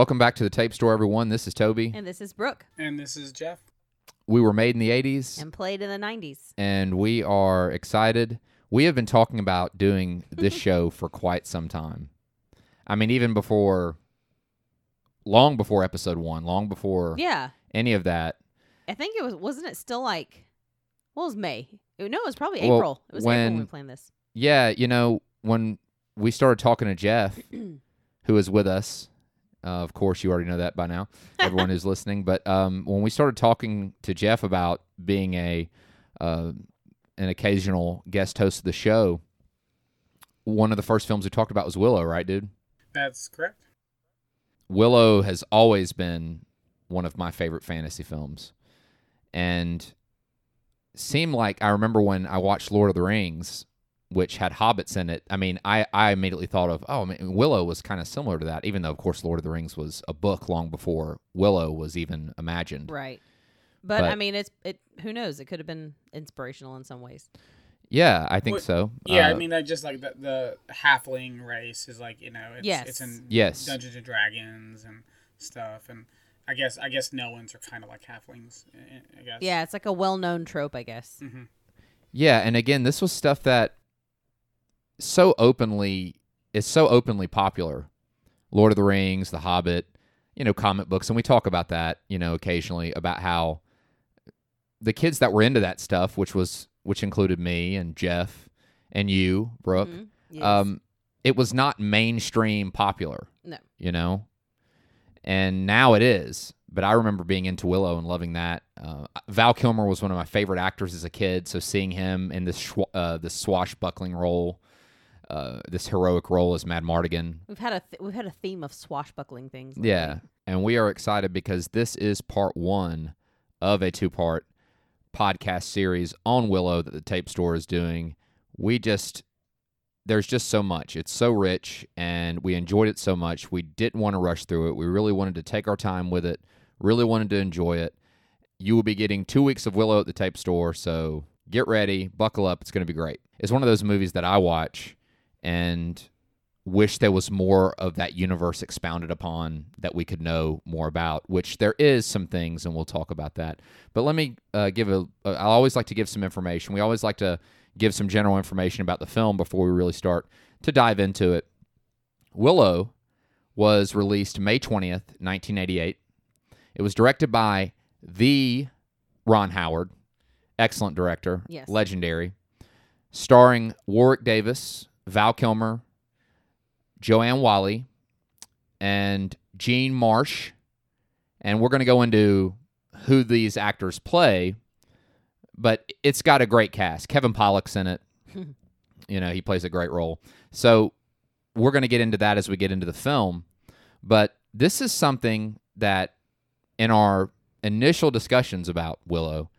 Welcome back to the tape store, everyone. This is Toby. And this is Brooke. And this is Jeff. We were made in the 80s, And played in the 90s. and we are excited. We have been talking about doing this show for quite some time. I mean, even before, long before episode one, long before Yeah. any of that. I think it was, wasn't it still like, well, it was May. No, it was probably Well, April. It was April when we when- planned this. Yeah, you know, when we started talking to Jeff, who is with us, uh, of course, you already know that by now, everyone who's listening. But um, when we started talking to Jeff about being a uh, an occasional guest host of the show, one of the first films we talked about was Willow, right, dude? That's correct. Willow has always been one of my favorite fantasy films. And seemed like I remember when I watched Lord of the Rings, which had hobbits in it. I mean, I, I immediately thought of, oh, I mean, Willow was kind of similar to that, even though, of course, Lord of the Rings was a book long before Willow was even imagined. Right. But, I mean, it's it. Who knows? It could have been inspirational in some ways. Yeah, I think Well, so. Yeah, I Uh, mean, I just like the, the halfling race is like you know, it's, Yes. it's in Yes. Dungeons and Dragons and stuff, and I guess I guess no ones are kind of like halflings. I- I guess. Yeah, it's like a well-known trope, I guess. hmm Yeah, and again, this was stuff that so openly is so openly popular. Lord of the Rings, The Hobbit, you know, comic books, and we talk about that, you know, occasionally about how the kids that were into that stuff, which was which included me and Jeff and you, Brooke, Mhm. Yes. um, it was not mainstream popular. No. You know? And now it is. But I remember being into Willow and loving that. Uh, Val Kilmer was one of my favorite actors as a kid. So seeing him in this schwa- uh, this swashbuckling role, uh, this heroic role as Madmartigan, we've had a th- we've had a theme of swashbuckling things. lately. yeah. And we are excited because this is part one of a two part podcast series on Willow that the tape store is doing. We just, there's just so much. It's so rich and we enjoyed it so much. We didn't want to rush through it. We really wanted to take our time with it, really wanted to enjoy it. You will be getting two weeks of Willow at the tape store. So get ready, buckle up. It's going to be great. It's one of those movies that I watch and wish there was more of that universe expounded upon that we could know more about which there is some things and we'll talk about that. But let me uh, give a uh, i always like to give some information. We always like to give some general information about the film before we really start to dive into it. Willow was released may 20th 1988 it was directed by the ron howard excellent director Yes. legendary starring warwick davis val kilmer Joanne Whalley, and Jean Marsh. And we're going to go into who these actors play, but it's got a great cast. Kevin Pollak's in it. you know, he plays a great role. So we're going to get into that as we get into the film. But this is something that in our initial discussions about Willow,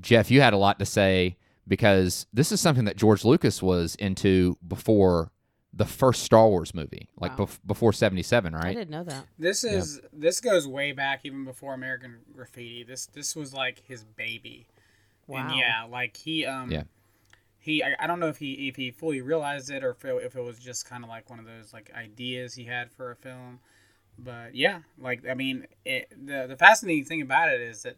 Jeff, you had a lot to say because this is something that George Lucas was into before the first Star Wars movie, like Wow. bef- before 77, right? I didn't know that. This is this goes way back even before American Graffiti. This this was like his baby. Wow. And yeah, like he um Yeah. he I, I don't know if he if he fully realized it or if it, if it was just kind of like one of those like ideas he had for a film. But yeah, like I mean, it, the the fascinating thing about it is that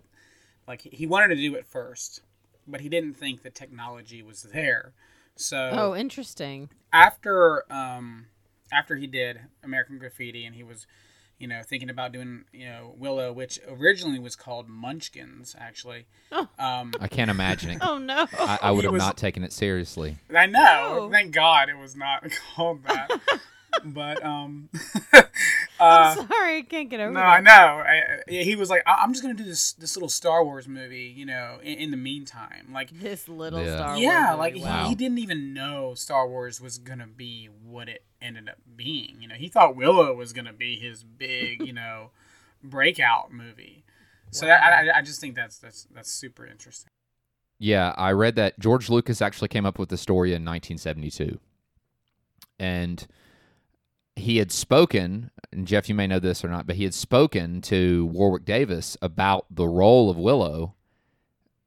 like he wanted to do it first, but he didn't think the technology was there. So Oh, interesting. after um after he did American Graffiti and he was you know thinking about doing you know Willow which originally was called Munchkins actually Oh. um I can't imagine it. Oh no. I, I would have was- not taken it seriously. I know No. thank God it was not called that but um I'm uh sorry, I can't get over no, that. I know. I, I- he was like, I- "I'm just gonna do this this little Star Wars movie, you know, in, in the meantime." Like, This little Yeah. Star Wars. yeah, movie, like he, wow. he didn't even know Star Wars was gonna be what it ended up being. You know, he thought Willow was gonna be his big, you know, breakout movie. So that, I, I just think that's that's that's super interesting. Yeah, I read that George Lucas actually came up with the story in 1972. And he had spoken, and Jeff, you may know this or not, but he had spoken to Warwick Davis about the role of Willow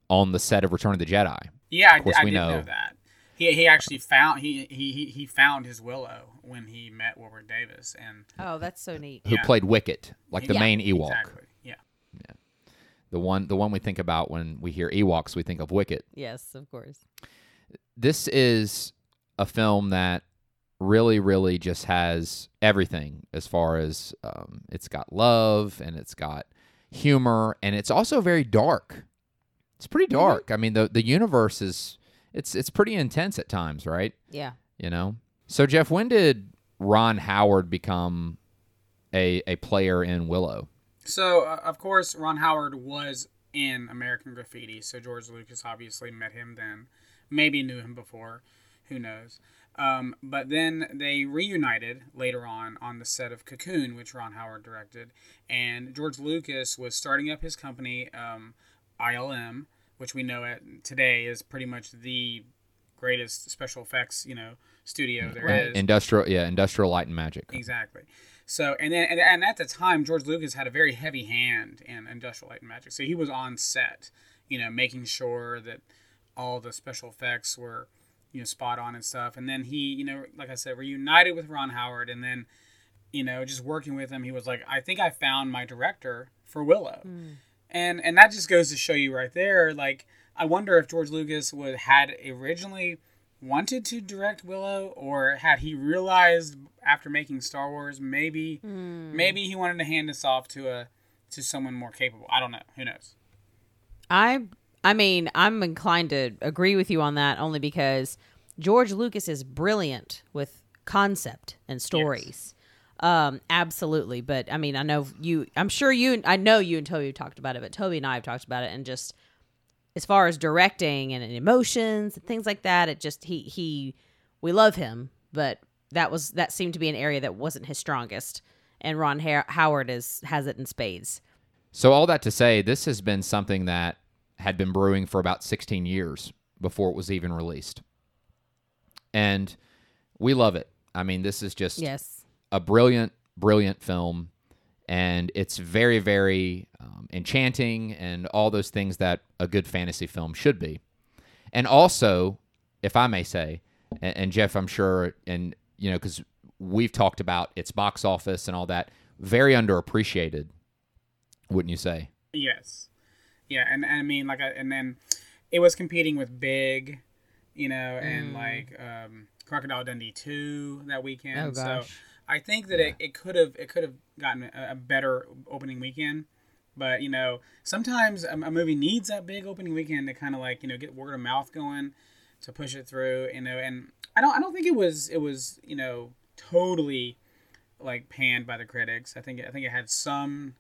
on the set of Return of the Jedi. Yeah, I, Of course I we did know. know. that. He, he actually found he, he he he found his Willow when he met Warwick Davis and Oh, that's so neat. who Yeah. played Wicket, like the Yeah, main Ewok. exactly yeah The one the one we think about when we hear Ewoks, we think of Wicket. Yes, of course. This is a film that really, really just has everything as far as um, it's got love and it's got humor and it's also very dark. It's pretty dark. I mean, the the universe is it's it's pretty intense at times, right? Yeah. You know. So Jeff, when did Ron Howard become a a player in Willow? So, uh, of course, Ron Howard was in American Graffiti, so George Lucas obviously met him then. Maybe knew him before, who knows. Um, but then they reunited later on on the set of Cocoon, which Ron Howard directed. And George Lucas was starting up his company, um, ILM, which we know at, today is pretty much the greatest special effects, you know, studio there is. Industrial, yeah, Industrial Light and Magic. Exactly. So and then and, and at the time George Lucas had a very heavy hand in Industrial Light and Magic. So he was on set, you know, making sure that all the special effects were, you know, spot on and stuff. And then he, you know, like I said, reunited with Ron Howard and then, you know, just working with him, he was like, I think I found my director for Willow. Hmm. And and that just goes to show you right there, like I wonder if George Lucas would had originally wanted to direct Willow, or had he realized after making Star Wars, maybe hmm. maybe he wanted to hand this off to a to someone more capable. I don't know. Who knows? I I mean, I'm inclined to agree with you on that only because George Lucas is brilliant with concept and stories. Um, absolutely. But I mean, I know you I'm sure you I know you and Toby have talked about it, but Toby and I have talked about it and just as far as directing and, and emotions and things like that, it just he he we love him, but that was that seemed to be an area that wasn't his strongest. And Ron Har- Howard is has it in spades. So all that to say, this has been something that had been brewing for about 16 years before it was even released. And we love it. I mean, this is just Yes. a brilliant, brilliant film. And it's very, very um, enchanting and all those things that a good fantasy film should be. And also, if I may say, and, and Jeff, I'm sure, and, you know, because we've talked about its box office and all that, very underappreciated, wouldn't you say? Yes. Yeah, and, and I mean like I, and then it was competing with Big, you know, and like um, Crocodile Dundee two that weekend. Oh, So. I think that it, it could have it could have gotten a, a better opening weekend. But you know, sometimes a, a movie needs that big opening weekend to kind of like you know get word of mouth going to push it through. You know, and I don't I don't think it was it was you know totally like panned by the critics. I think I think it had some,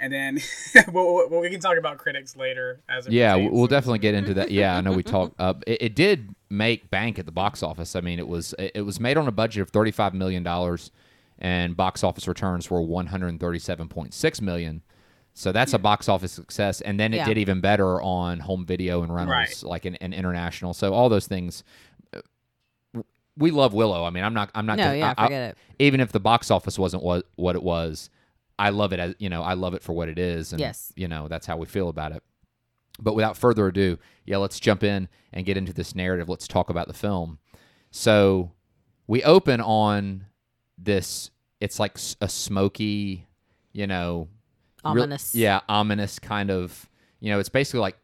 and then well, well, we can talk about critics later. As Yeah, pertains we'll definitely get into that. Yeah, I know we talked. Uh, it, it did make bank at the box office. I mean, it was it was made on a budget of thirty five million dollars, and box office returns were one hundred thirty seven point six million. So that's a box office success, and then it Yeah. did even better on home video and rentals, Right. like in, in international. So all those things. We love Willow. I mean, I'm not. I'm not. No, gonna- yeah, I- I- forget it. even if the box office wasn't what what it was, I love it as you know, I love it for what it is, and Yes. you know that's how we feel about it. But without further ado, yeah, let's jump in and get into this narrative. Let's talk about the film. So we open on this. It's like a smoky, you know, real- Ominous. yeah, ominous kind of. You know, it's basically like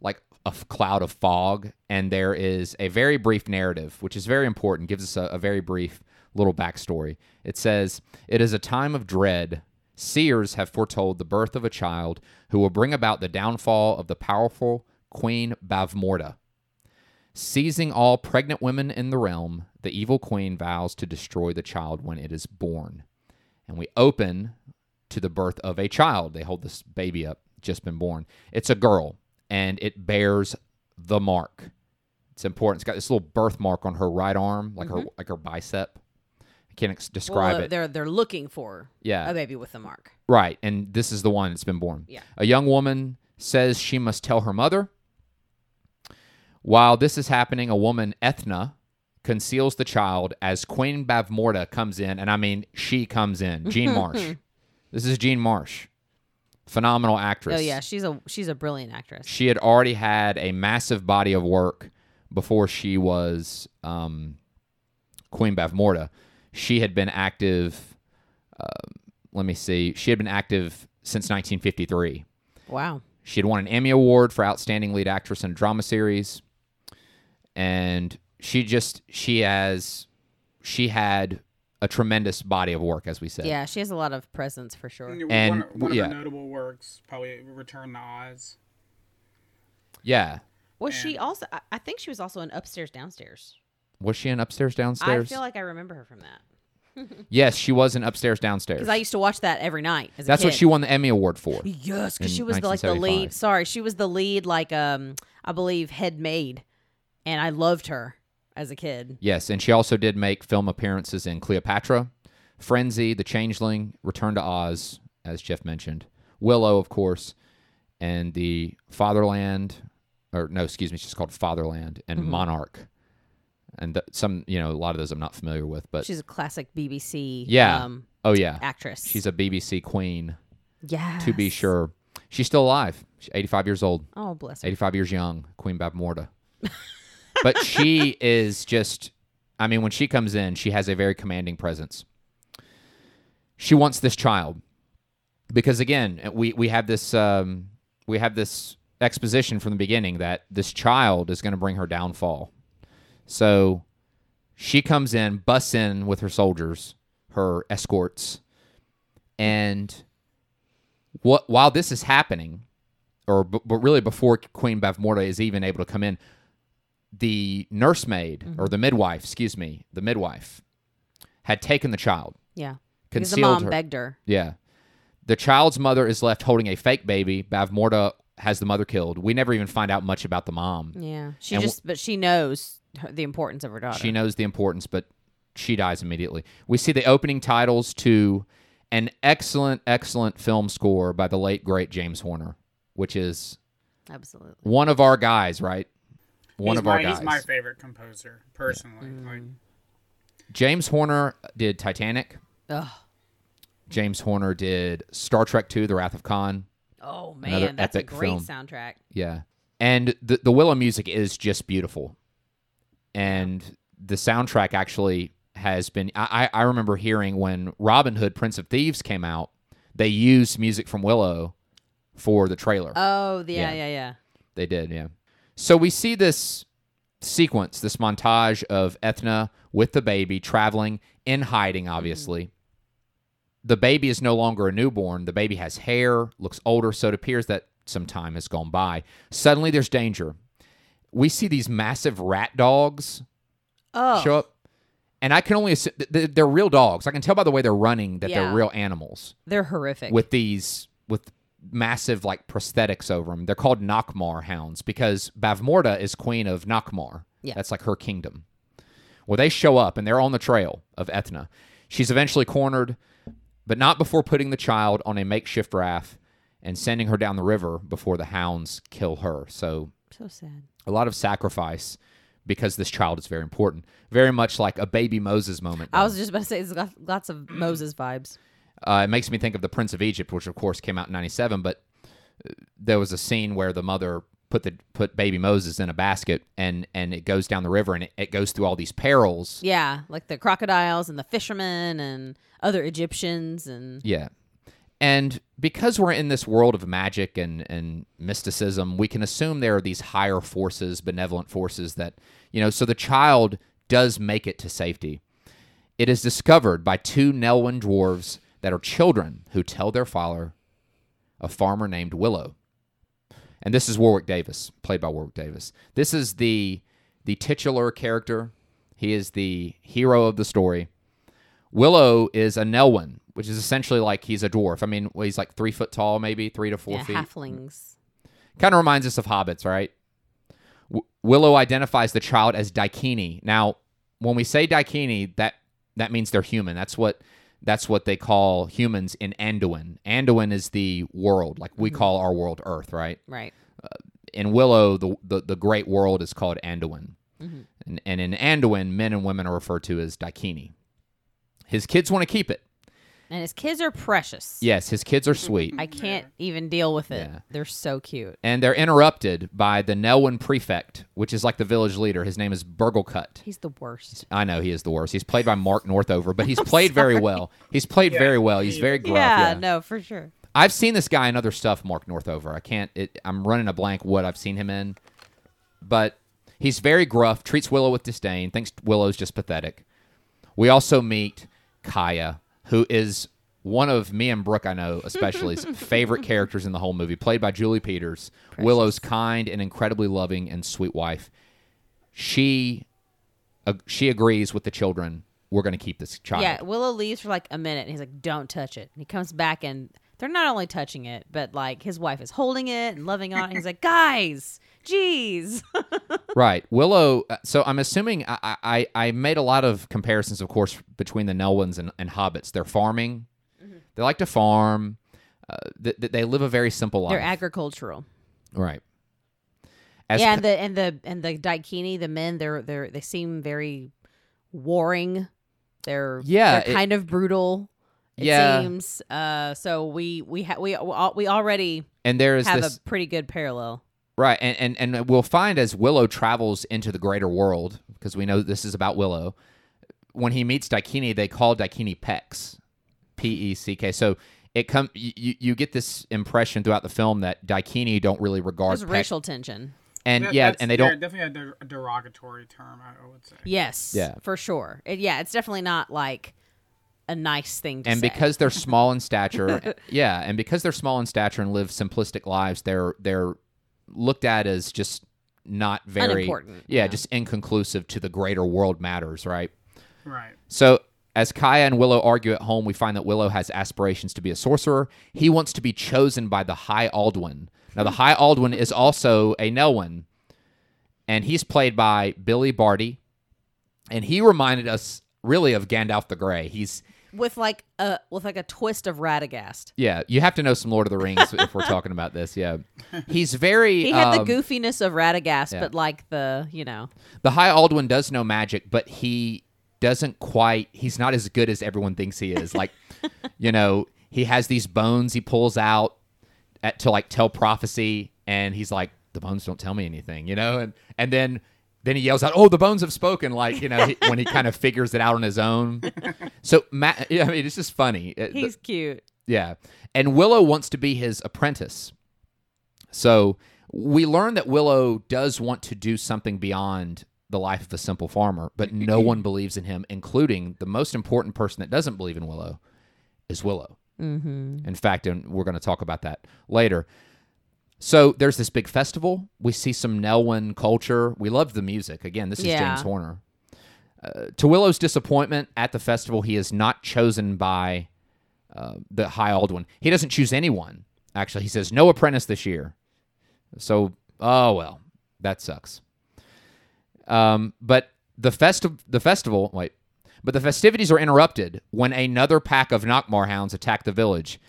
like a cloud of fog, and there is a very brief narrative, which is very important. Gives us a, a very brief little backstory. It says, "It is a time of dread." Seers have foretold the birth of a child who will bring about the downfall of the powerful Queen Bavmorda. Seizing all pregnant women in the realm, the evil queen vows to destroy the child when it is born. And we open to the birth of a child. They hold this baby up, just been born. It's a girl, and it bears the mark. It's important. It's got this little birthmark on her right arm, like her mm-hmm. like her bicep. Can't describe well, it. They're they're looking for Yeah. a baby with a mark. Right, and this is the one that's been born. Yeah. A young woman says she must tell her mother. While this is happening, a woman, Ethna, conceals the child as Queen Bavmorda comes in, and I mean she comes in. Jean Marsh. this is Jean Marsh. Phenomenal actress. Oh yeah, she's a she's a brilliant actress. She had already had a massive body of work before she was um, Queen Bavmorda, she had been active. Uh, let me see. She had been active since 1953. Wow. She had won an Emmy Award for Outstanding Lead Actress in a Drama Series, and she just she has she had a tremendous body of work, as we said. Yeah, she has a lot of presence for sure. And, one, one of yeah. her notable works, probably Return to Oz. Yeah. Was she also? I- I think she was also in Upstairs Downstairs. Was she in Upstairs Downstairs? I feel like I remember her from that yes, she was in Upstairs Downstairs. because I used to watch that every night. As a That's what she won the Emmy Award for. Yes, because she was the, like the lead. Sorry, she was the lead, like um, I believe head maid, and I loved her as a kid. Yes, and she also did make film appearances in Cleopatra, Frenzy, The Changeling, Return to Oz, as Jeff mentioned, Willow, of course, and the Fatherland, or no, excuse me, she's called Fatherland and Mm-hmm. Monarch, and th- some, you know, a lot of those I'm not familiar with, but She's a classic BBC. Yeah. um, oh yeah, actress. she's a BBC queen yeah to be sure. She's still alive. She's 85 years old. Oh bless her. 85 years young, Queen Bavmorda. but she is just, I mean, when she comes in, she has a very commanding presence. She wants this child because, again, we we have this um, we have this exposition from the beginning that this child is going to bring her downfall. So she comes in, busts in with her soldiers, her escorts, and what while this is happening, or b- but really before Queen Bavmorda is even able to come in, the nursemaid mm-hmm. or the midwife, excuse me, the midwife had taken the child, Yeah, because the mom her. begged her. Yeah, the child's mother is left holding a fake baby. Bavmorda has the mother killed. We never even find out much about the mom. Yeah, she And w- just, but she knows her, the importance of her daughter. She knows the importance, but she dies immediately. We see the opening titles to an excellent, excellent film score by the late great James Horner, which is Absolutely. one of our guys, right? One he's of my, our guys. He's my favorite composer, personally. Like, mm-hmm. James Horner did Titanic. Ugh. James Horner did Star Trek II: The Wrath of Khan. Oh Another man, that's a great film. soundtrack. Yeah, and the the Willow music is just beautiful, and the soundtrack actually has been. I I remember hearing when Robin Hood: Prince of Thieves came out, they used music from Willow for the trailer. Oh, yeah, Yeah. yeah, yeah. They did, yeah. So we see this sequence, this montage of Ethna with the baby traveling in hiding, mm-hmm. obviously. The baby is no longer a newborn. The baby has hair, looks older, so it appears that some time has gone by. Suddenly there's danger. We see these massive rat dogs Oh, show up. And I can only assume they're real dogs. I can tell by the way they're running that Yeah. they're real animals they're horrific. with these with massive like prosthetics over them. They're called Nockmaar hounds because Bavmorda is queen of Nockmaar. Yeah. That's like her kingdom. Well, they show up and they're on the trail of Ethna. She's eventually cornered, but not before putting the child on a makeshift raft and sending her down the river before the hounds kill her. So so sad. a lot of sacrifice because this child is very important. Very much like a baby Moses moment. I was just about to say it's got lots of Moses vibes. Uh, it makes me think of the Prince of Egypt, which of course came out in '97. But uh, there was a scene where the mother put the put baby Moses in a basket, and and it goes down the river, and it, it goes through all these perils. Yeah, like the crocodiles and the fishermen and other Egyptians and Yeah. And because we're in this world of magic and, and mysticism, we can assume there are these higher forces, benevolent forces that, you know, so the child does make it to safety. It is discovered by two Nelwyn dwarves that are children who tell their father, a farmer named Willow. And this is Warwick Davis, played by Warwick Davis. This is the the titular character. He is the hero of the story. Willow is a Nelwyn, which is essentially like he's a dwarf. I mean, well, he's like three foot tall, maybe three to four yeah, feet. halflings. Kind of reminds us of hobbits, right? W- Willow identifies the child as Daikini. Now, when we say Daikini, that that means they're human. That's what that's what they call humans in Anduin. Anduin is the world, like we mm-hmm. call our world Earth, right? Right. Uh, in Willow, the, the, the great world is called Anduin. Mm-hmm. And, and in Anduin, men and women are referred to as Daikini. His kids want to keep it. And his kids are precious. Yes, his kids are mm-hmm. sweet. I can't even deal with it. Yeah. They're so cute. and they're interrupted by the Nelwyn prefect, which is like the village leader. His name is Burglekutt. He's the worst. I know he is the worst. He's played by Mark Northover, but he's played very well. He's played Yeah, very well. He's very gruff. yeah, Yeah, no, for sure. I've seen this guy in other stuff, Mark Northover. I can't. It, I'm running a blank what I've seen him in, but he's very gruff. Treats Willow with disdain. Thinks Willow's just pathetic. We also meet Kaya, who is one of me and Brooke, I know especially's favorite characters in the whole movie, played by Julie Peters. Willow's kind and incredibly loving and sweet wife. She, uh, she agrees with the children. We're going to keep this child. Yeah, Willow leaves for like a minute and he's like, Don't touch it. And he comes back and they're not only touching it, but like his wife is holding it and loving on it. He's like, Guys, jeez. Right. Willow. uh, So I'm assuming I, I, I made a lot of comparisons, of course, between the Nelwyns and, and hobbits. They're farming. Mm-hmm. They like to farm. Uh, th- th- they live a very simple life. They're agricultural. right. As yeah, and the and the and the Daikini, the men, they're they're they seem very warring. They're Yeah, they're it- kind of brutal. It Yeah. seems. Uh, so we we ha- we we already and there is have this a pretty good parallel. Right, and, and and we'll find as Willow travels into the greater world because we know this is about Willow. When he meets Daikini, they call Daikini Pecks, P E C K. So it come you, you you get this impression throughout the film that Daikini don't really regard There's Peck- racial tension. and That- yeah, that's- and they yeah, don't definitely a, der- a derogatory term. I would say. Yes. Yeah. For sure. It, yeah, it's definitely not like a nice thing to say. and say. because they're small in stature yeah and because they're small in stature and live simplistic lives they're they're looked at as just not very Unimportant, yeah, yeah. just inconclusive to the greater world matters right Right. so as Kaya and Willow argue at home, we find that Willow has aspirations to be a sorcerer. He wants to be chosen by the High Aldwin. Now, the High Aldwin is also a Nelwyn, and he's played by Billy Barty. And he reminded us really of Gandalf the Grey. He's with like a with like a twist of Radagast. Yeah, you have to know some Lord of the Rings if we're talking about this. Yeah, he's very. He had the um, goofiness of Radagast, yeah. but like the you know The High Aldwin does know magic, but he doesn't quite. He's not as good as everyone thinks he is. Like, you know, he has these bones he pulls out at, to like tell prophecy, and he's like, the bones don't tell me anything, you know, and and then. Then he yells out, "Oh, the bones have spoken!" Like you know, he, when he kind of figures it out on his own. So, Matt, yeah, I mean, it's just funny. Uh, the- he's cute. Yeah. And Willow wants to be his apprentice. So we learn that Willow does want to do something beyond the life of a simple farmer, but no one believes in him, including the most important person that doesn't believe in Willow is Willow. Mm-hmm. In fact, and we're going to talk about that later. So there's this big festival. We see some Nelwyn culture. We love the music. Again, this is Yeah. James Horner. Uh, to Willow's disappointment at the festival, he is not chosen by uh, the High Aldwin. He doesn't choose anyone. Actually, he says no apprentice this year. So, oh well, that sucks. Um, but the festi- the festival, wait, but the festivities are interrupted when another pack of Nockmaar hounds attack the village,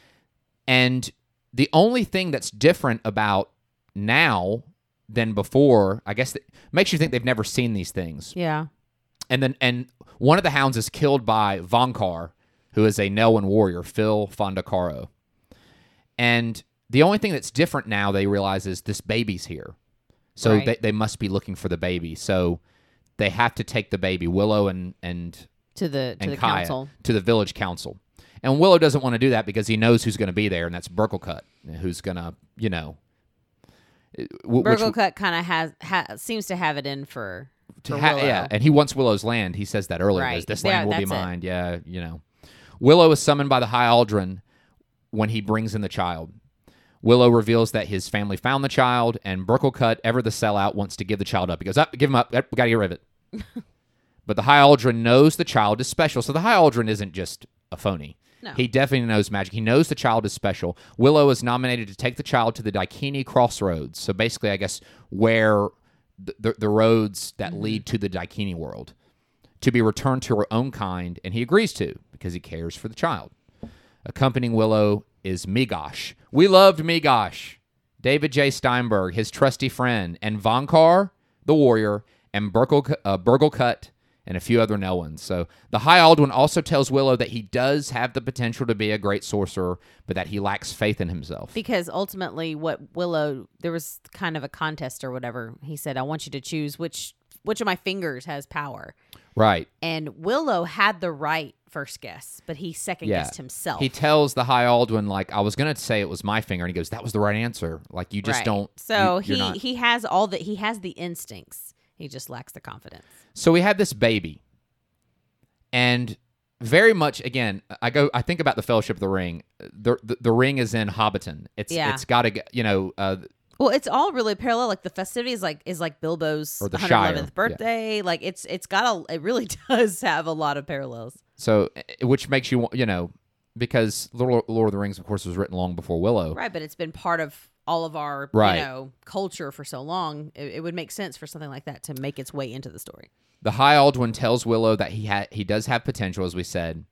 and the only thing that's different about now than before, I guess, that makes you think they've never seen these things Yeah. and then and one of the hounds is killed by Vohnkar, who is a Nelwyn warrior, Phil Fondacaro. And the only thing that's different now they realize is this baby's here. So Right. they, they must be looking for the baby. So they have to take the baby, Willow and and To the to and the Kaya, council. to the village council. And Willow doesn't want to do that because he knows who's going to be there, and that's Burglekutt, who's going to, you know, eh, w- which- Burglekutt kind of has ha, seems to have it in for, ha- yeah, and he wants Willow's land. He says that earlier. Right. This Yeah, land will be that's it. Yeah, you know. Willow is summoned by the High Aldwin when he brings in the child. Willow reveals that his family found the child, and Burglekutt, ever the sellout, wants to give the child up. He goes, up, give him up. We got to get rid of it. but the High Aldwin knows the child is special, so the High Aldwin isn't just a phony. No. He definitely knows magic. He knows the child is special. Willow is nominated to take the child to the Daikini Crossroads. So basically, I guess where the, the, the roads that lead to the Daikini world to be returned to her own kind, and he agrees to because he cares for the child. Accompanying Willow is Meegosh. We loved Meegosh. David J. Steinberg, his trusty friend, and Vohnkar, the warrior, and Burgle, uh, Burglekutt and a few other Nelwyns. So the High Aldwin also tells Willow that he does have the potential to be a great sorcerer, but that he lacks faith in himself. Because ultimately, what Willow there was kind of a contest or whatever. He said, "I want you to choose which which of my fingers has power." right. And Willow had the right first guess, but he second Yeah. guessed himself. He tells the High Aldwin like I was going to say it was my finger and he goes that was the right answer. Like you just Right. don't So you- he not- he has all the he has the instincts. He just lacks the confidence. So we have this baby, and very much again, I go. I think about the Fellowship of the Ring. The the, the ring is in Hobbiton. It's Yeah. it's got to you know uh, Well, it's all really parallel. Like the festivities, like is like Bilbo's Or the 111th Shire, yeah. birthday. Like it's it's got a it really does have a lot of parallels. so eh, which makes you you know because Lord, Lord of the Rings of course was written long before Willow. Right, but it's been part of all of our Right. you know culture for so long. It, it would make sense for something like that to make its way into the story. The High Aldwin tells Willow that he ha- he does have potential, as we said,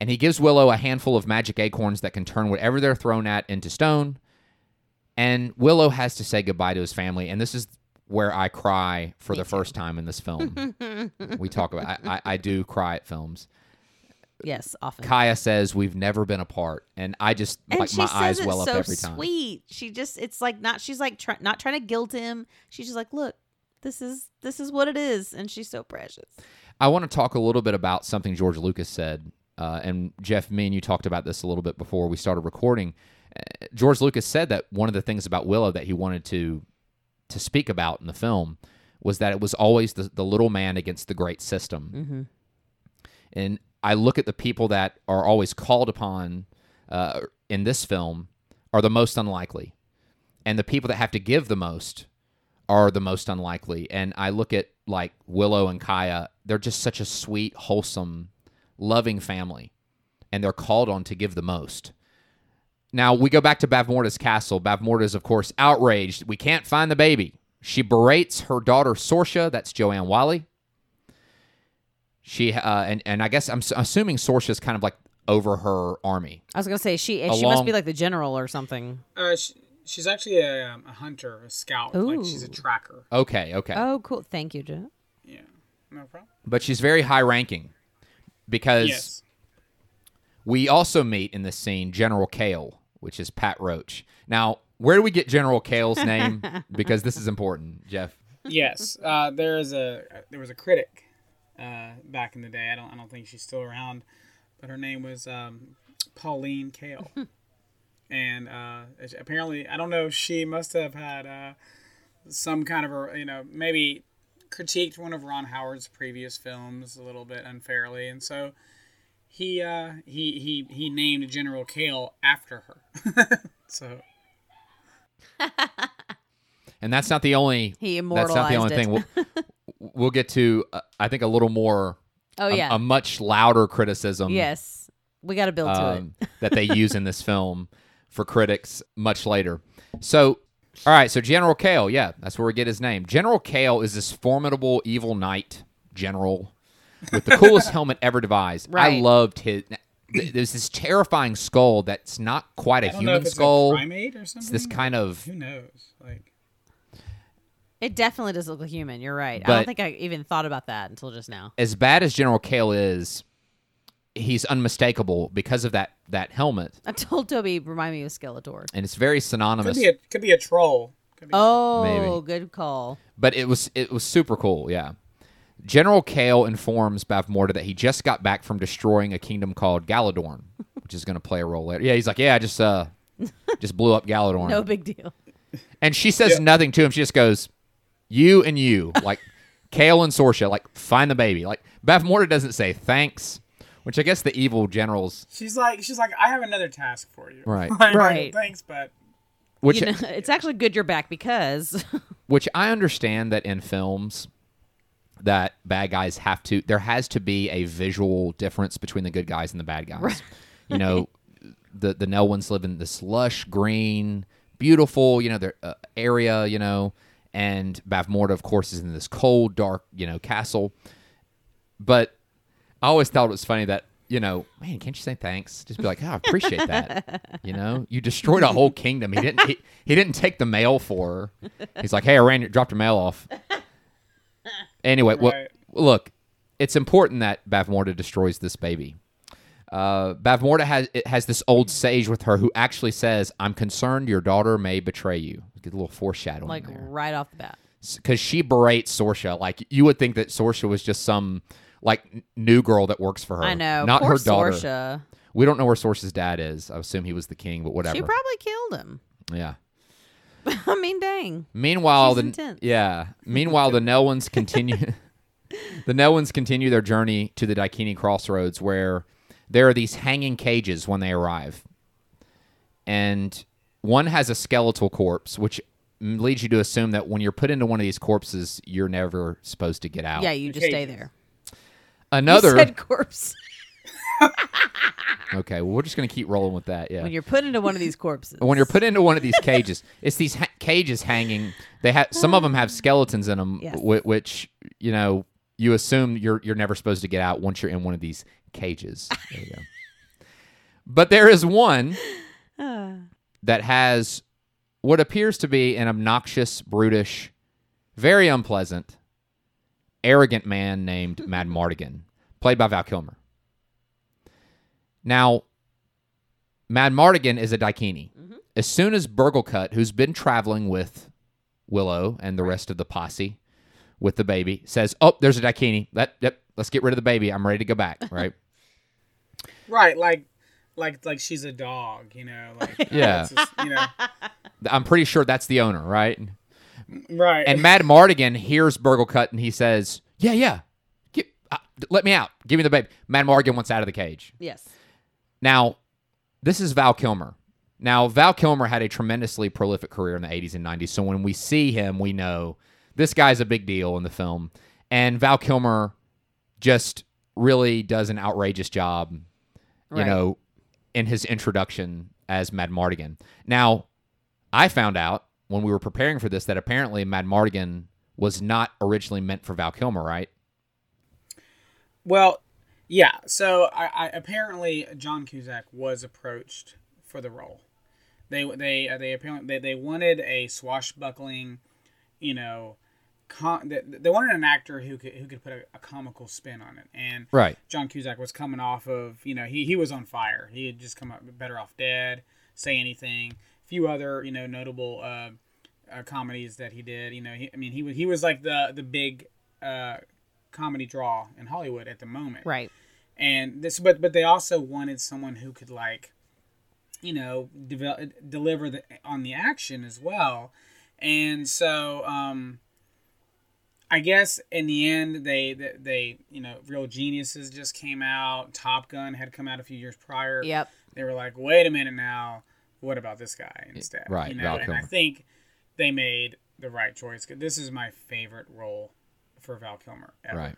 and he gives Willow a handful of magic acorns that can turn whatever they're thrown at into stone. And Willow has to say goodbye to his family, and this is where I cry for the first time in this film. we talk about I, I, I do cry at films. Yes, often. Kaya says we've never been apart, and I just and like my eyes well so up every time. sweet. She just it's like not she's like try, not trying to guilt him. She's just like, look, this is this is what it is, and she's so precious. I want to talk a little bit about something George Lucas said. Uh, and Jeff, me and you talked about this a little bit before we started recording. Uh, George Lucas said that one of the things about Willow that he wanted to to speak about in the film was that it was always the, the little man against the great system. Mm-hmm. And I look at the people that are always called upon uh, in this film are the most unlikely, and the people that have to give the most are the most unlikely. And I look at like Willow and Kaya; they're just such a sweet, wholesome, loving family, and they're called on to give the most. Now we go back to Bavmorda's castle. Bavmorda is, of course, outraged. We can't find the baby. She berates her daughter Sorsha. That's Joanne Whalley. She uh, and and I guess I'm s- assuming Sorsha's kind of like over her army. I was gonna say she she must be like the general or something. Uh, she, she's actually a, um, a hunter, a scout. Like she's a tracker. Okay, okay, Oh, cool. Thank you, Joe. Yeah, no problem. but she's very high ranking because Yes. we also meet in this scene General Kael, which is Pat Roach. Now, where do we get General Kael's name? because this is important, Jeff. yes. Uh, there is a there was a critic uh, back in the day. I don't I don't think she's still around, but her name was um, Pauline Kael, and uh, apparently I don't know. She must have had uh, some kind of a you know maybe critiqued one of Ron Howard's previous films a little bit unfairly, and so. He, uh, he he he named General Kael after her. so And that's not the only. He That's not the only it. thing. We'll, we'll get to. Uh, I think a little more. oh a- yeah. a, much louder criticism. yes. We got to build to it. um, that they use in this film for critics much later. So, all right, so General Kael, yeah, that's where we get his name. General Kael is this formidable evil knight general with the coolest helmet ever devised. I loved his. There's this terrifying skull that's not quite a I don't know human if it's skull. a primate or something. It's this kind of Who knows? Like It definitely does look like human. You're right. I don't think I even thought about that until just now. as bad as General Kael is. He's unmistakable because of that that helmet, I told Toby remind me of Skeletor. and it's very could synonymous. be a could be a troll. Could be a Oh, good call. but it was it was super cool. Yeah. General Kael informs Bavmorda that he just got back from destroying a kingdom called Galadoorn, which is going to play a role later. Yeah, he's like, yeah, I just uh, just blew up Galadoorn, No big deal. and she says Yeah. nothing to him. She just goes, "You and you, like Kael and Sorsha, like find the baby." Like Bavmorda doesn't say thanks, which I guess the evil generals, She's like, she's like, I have another task for you. Right. Like, Right. Thanks, but which you know, it's actually good you're back because which I understand that in films that bad guys have to there has to be a visual difference between the good guys and the bad guys. You know, the the Nelwyns live in this lush green, beautiful, you know, their uh, area, you know, and Bavmorda of course is in this cold, dark, you know, castle. But I always thought it was funny that you know, man, can't you say thanks? Just be like, oh, I appreciate that. You know, you destroyed a whole kingdom. He didn't. He, he didn't take the mail for her. He's like, hey, I ran, your, dropped your mail off. Anyway, well, look, it's important that Bavmorda destroys this baby. Uh, Bavmorda has it has this old sage with her who actually says, "I'm concerned your daughter may betray you." Get a little foreshadowing Like there right off the bat. because she berates Sorsha. Like you would think that Sorsha was just some like new girl that works for her. I know. not her daughter. Sorsha. We don't know where Sorsha's dad is. I assume he was the king, but whatever. She probably killed him. yeah. I mean, dang. Meanwhile, She's the intense. yeah. Meanwhile, the Nelwyns continue. the Nelwyns continue their journey to the Daikini crossroads, where there are these hanging cages when they arrive, and one has a skeletal corpse, which leads you to assume that when you're put into one of these corpses, you're never supposed to get out. Yeah, you The just stay there. Another. You said corpse. okay, well, we're just gonna keep rolling with that. Yeah. When you're put into one of these corpses. when you're put into one of these cages, it's these ha- cages hanging. They have some of them have skeletons in them, Yes. which you know you assume you're you're never supposed to get out once you're in one of these cages. There you go. But there is one that has what appears to be an obnoxious, brutish, very unpleasant, arrogant man named Mad Mardigan, played by Val Kilmer. Now, Madmartigan is a Daikini. Mm-hmm. As soon as Burglekutt, who's been traveling with Willow and the rest of the posse with the baby, says, "Oh, there's a Daikini. Let, yep, let's get rid of the baby. I'm ready to go back." Right? Right, like, like, like she's a dog, you know. Like, Yeah. it's just, you know. I'm pretty sure that's the owner, right? Right. And Madmartigan hears Burglekutt and he says, "Yeah, yeah, Get, uh, let me out. Give me the baby." Madmartigan wants out of the cage. Yes. Now, this is Val Kilmer. Now, Val Kilmer had a tremendously prolific career in the 80s and 90s. So when we see him, we know this guy's a big deal in the film. And Val Kilmer just really does an outrageous job, you know, in his introduction as Madmartigan. Now, I found out when we were preparing for this that apparently Madmartigan was not originally meant for Val Kilmer, right? Well, yeah. So I, I apparently John Cusack was approached for the role. They they uh, they apparently they, they wanted a swashbuckling, you know, con- they, they wanted an actor who could who could put a, a comical spin on it. And Right. John Cusack was coming off of you know he he was on fire. He had just come up better off dead. Say anything. A few other you know notable uh, uh, comedies that he did. You know he, I mean he was he was like the the big uh, comedy draw in Hollywood at the moment Right. and this but but they also wanted someone who could like you know develop, deliver the, on the action as well and so um i guess in the end they they, they you know real geniuses just came out. Top gun had come out a few years prior. Yep. they were like wait a minute now. What about this guy instead? right, you know Val and i think they made the right choice. This is my favorite role for val kilmer ever, Right.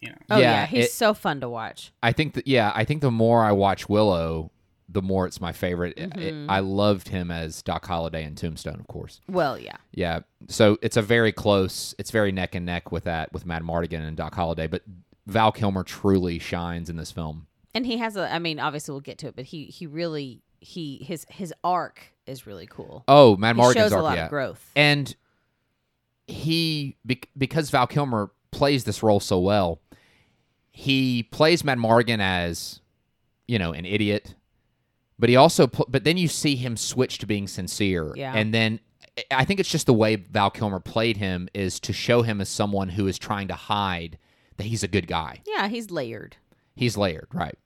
you know. Oh yeah, Yeah, he's it- so fun to watch. I think that yeah, I think the more I watch Willow, the more it's my favorite. It- it- Mm-hmm. I loved him as Doc Holliday in Tombstone, of course. Well, yeah. Yeah, so it's a very close. It's very neck and neck with that with Madmartigan and Doc Holliday, but Val Kilmer truly shines in this film. And he has a I mean, obviously we'll get to it, but he he really he his his arc is really cool. Oh, Matt he Mardigan's shows a arc, lot yeah. of growth. and he bec- because Val Kilmer plays this role so well, he plays Madmartigan as you know an idiot, but he also pl- but then you see him switch to being sincere, Yeah. and then I think it's just the way Val Kilmer played him is to show him as someone who is trying to hide that he's a good guy. Yeah, he's layered. He's layered, right?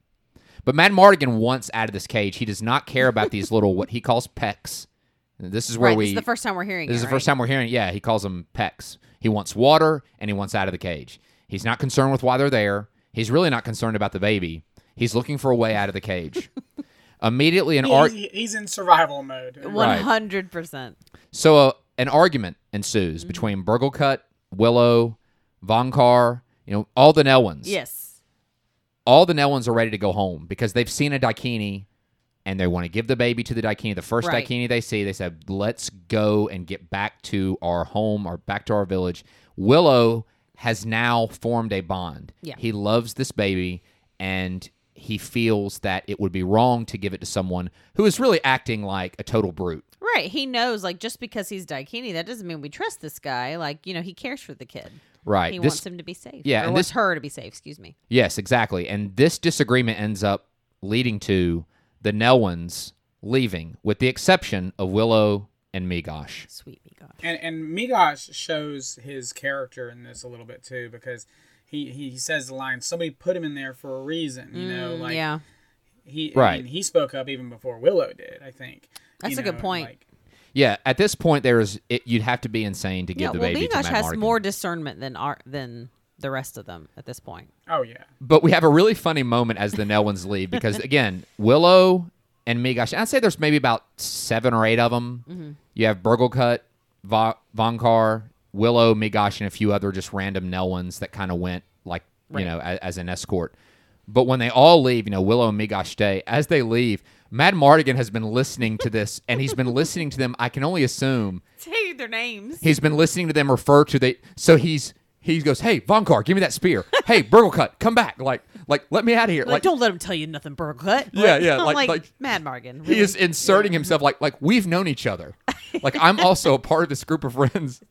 But Madmartigan wants out of this cage. He does not care about these little what he calls pecks. This is where right. we this is the first time we're hearing this it. is the right? first time we're hearing. Yeah, he calls them pecks. He wants water and he wants out of the cage. He's not concerned with why they're there. He's really not concerned about the baby. He's looking for a way out of the cage. Immediately, an He- art. he's, he's in survival mode. One hundred percent. So uh, an argument ensues Mm-hmm. between Burglekutt, Willow, Vohnkar. You know, all the Nelwyns. Yes. all the Nelwyns are ready to go home because they've seen a Daikini and they want to give the baby to the Daikini. The first Right. Daikini they see, they said, let's go and get back to our home or back to our village. Willow has now formed a bond. Yeah. He loves this baby and he feels that it would be wrong to give it to someone who is really acting like a total brute. Right. He knows like just because he's Daikini, that doesn't mean we trust this guy. Like, you know, he cares for the kid. Right. He This- wants him to be safe. Yeah, or and wants this- her to be safe. Excuse me. Yes, exactly. And this disagreement ends up leading to the Nelwyns leaving, with the exception of Willow and Meegosh. Sweet Meegosh. And and Meegosh shows his character in this a little bit too because he he says the line somebody put him in there for a reason. You know, Mm, like yeah, he Right. right. he spoke up even before Willow did. I think. That's You a good point. Like, Yeah, at this point, there's it, you'd have to be insane to give yeah. the Well, baby to Meegosh Matt has Mardigan. more discernment than our than the rest of them at this point. oh yeah. But we have a really funny moment as the Nelwyns leave because again, Willow and Meegosh. I'd say there's maybe about seven or eight of them. Mm-hmm. You have Burglekutt, Va- Vohnkar, Willow, Meegosh, and a few other just random Nelwyns that kind of went like you know as, as an escort. But when they all leave, you know, Willow and Meegosh stay. As they leave, Madmartigan has been listening to this, and he's been listening to them. I can only assume Say their names. he's been listening to them refer to the. So he's he goes, "Hey, Vohnkar, give me that spear. Hey, Burglekutt, come back. Like, like, let me out of here. Like, don't let him tell you nothing, Burgcut. Yeah, yeah, like- like, like- Mad Margan. he is inserting himself like like we've known each other. Like I'm also a part of this group of friends.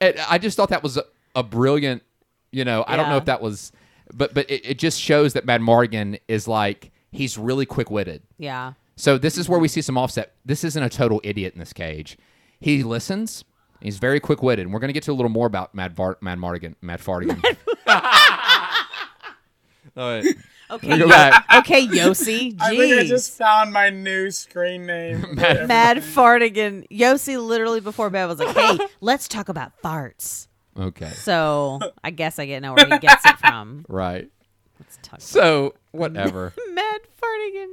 And I just thought that was a, a brilliant, you know, I don't know if that was but but it, it just shows that Mad Morgan is like he's really quick witted. Yeah. So this is where we see some offset. This isn't a total idiot in this cage. He listens. He's very quick witted, and we're going to get to a little more about Mad Var- Madmartigan. Mad Fardigan. All right. Okay. Go back. okay, Yossi. I think I Jeez. just found my new screen name. Mad- Mad fartigan. Yossi literally before bed was like, "Hey, let's talk about farts." Okay. So I guess I get know where he gets it from. Right. Let's talk. So whatever. Mad fartigan.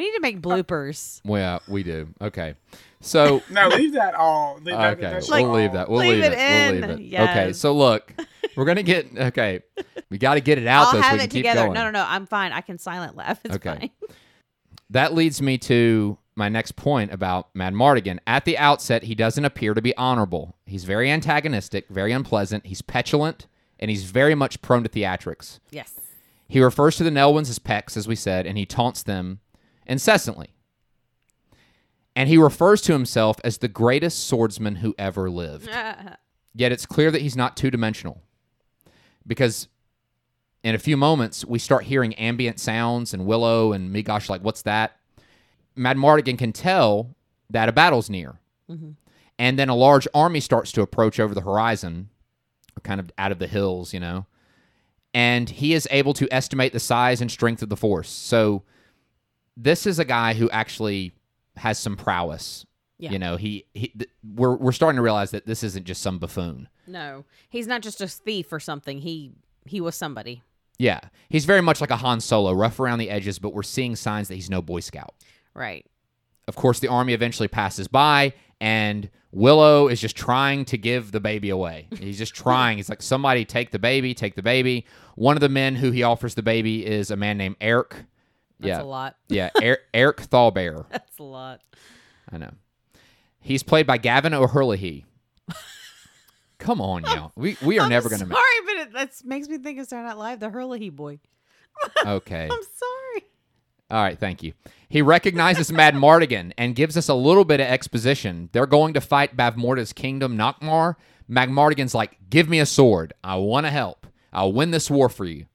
We need to make uh, bloopers. Well, yeah, we do. Okay. So no, leave that all. Leave that, okay, that shit we'll all. leave that. We'll Leave leave, it it. in. We'll leave it. Okay. Yes. So look, we're gonna get okay. We got to get it out I'll though, so have we can it keep together. going. No, no, no. I'm fine. I can silent laugh. It's Okay. fine. That leads me to my next point about Madmartigan. At the outset, he doesn't appear to be honorable. He's very antagonistic, very unpleasant. He's petulant, and he's very much prone to theatrics. Yes. He refers to the Nelwyns as pecks, as we said, and he taunts them incessantly. And he refers to himself as the greatest swordsman who ever lived. Yet it's clear that he's not two dimensional. Because in a few moments, we start hearing ambient sounds, and Willow and Meegosh, like, what's that? Madmartigan can tell that a battle's near. Mm-hmm. And then a large army starts to approach over the horizon, kind of out of the hills, you know. And he is able to estimate the size and strength of the force. So this is a guy who actually has some prowess. Yeah. You know, he, he th- we're we're starting to realize that this isn't just some buffoon. No, he's not just a thief or something. He he was somebody. Yeah, he's very much like a Han Solo, rough around the edges, but we're seeing signs that he's no Boy Scout. Right. Of course, the army eventually passes by, and Willow is just trying to give the baby away. He's just trying. He's like, somebody take the baby, take the baby. One of the men who he offers the baby is a man named Airk. That's yeah, a lot. yeah, er- Airk Thaughbaer. That's a lot. I know. He's played by Gavan O'Herlihy. Come on, y'all. We we are I'm never going to sorry, but it that makes me think of Saturday Night Live, the Hurley boy. Okay. I'm sorry. All right, thank you. He recognizes Madmartigan and gives us a little bit of exposition. They're going to fight Bavmorda's kingdom, Nockmaar. Mad Mardigan's like, "Give me a sword. I want to help. I'll win this war for you."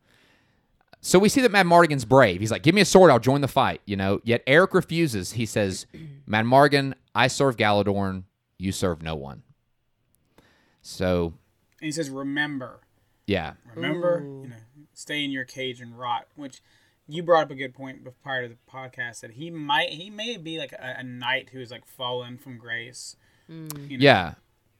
So we see that Madmartigan's brave. He's like, "Give me a sword. I'll join the fight." You know. Yet Airk refuses. He says, "Madmartigan, I serve Galadoorn. You serve no one." So And he says, "Remember, yeah, remember, Ooh. you know, stay in your cage and rot." Which you brought up a good point bef- prior to the podcast that he might, he may be like a, a knight who is like fallen from grace. Mm. You know? yeah,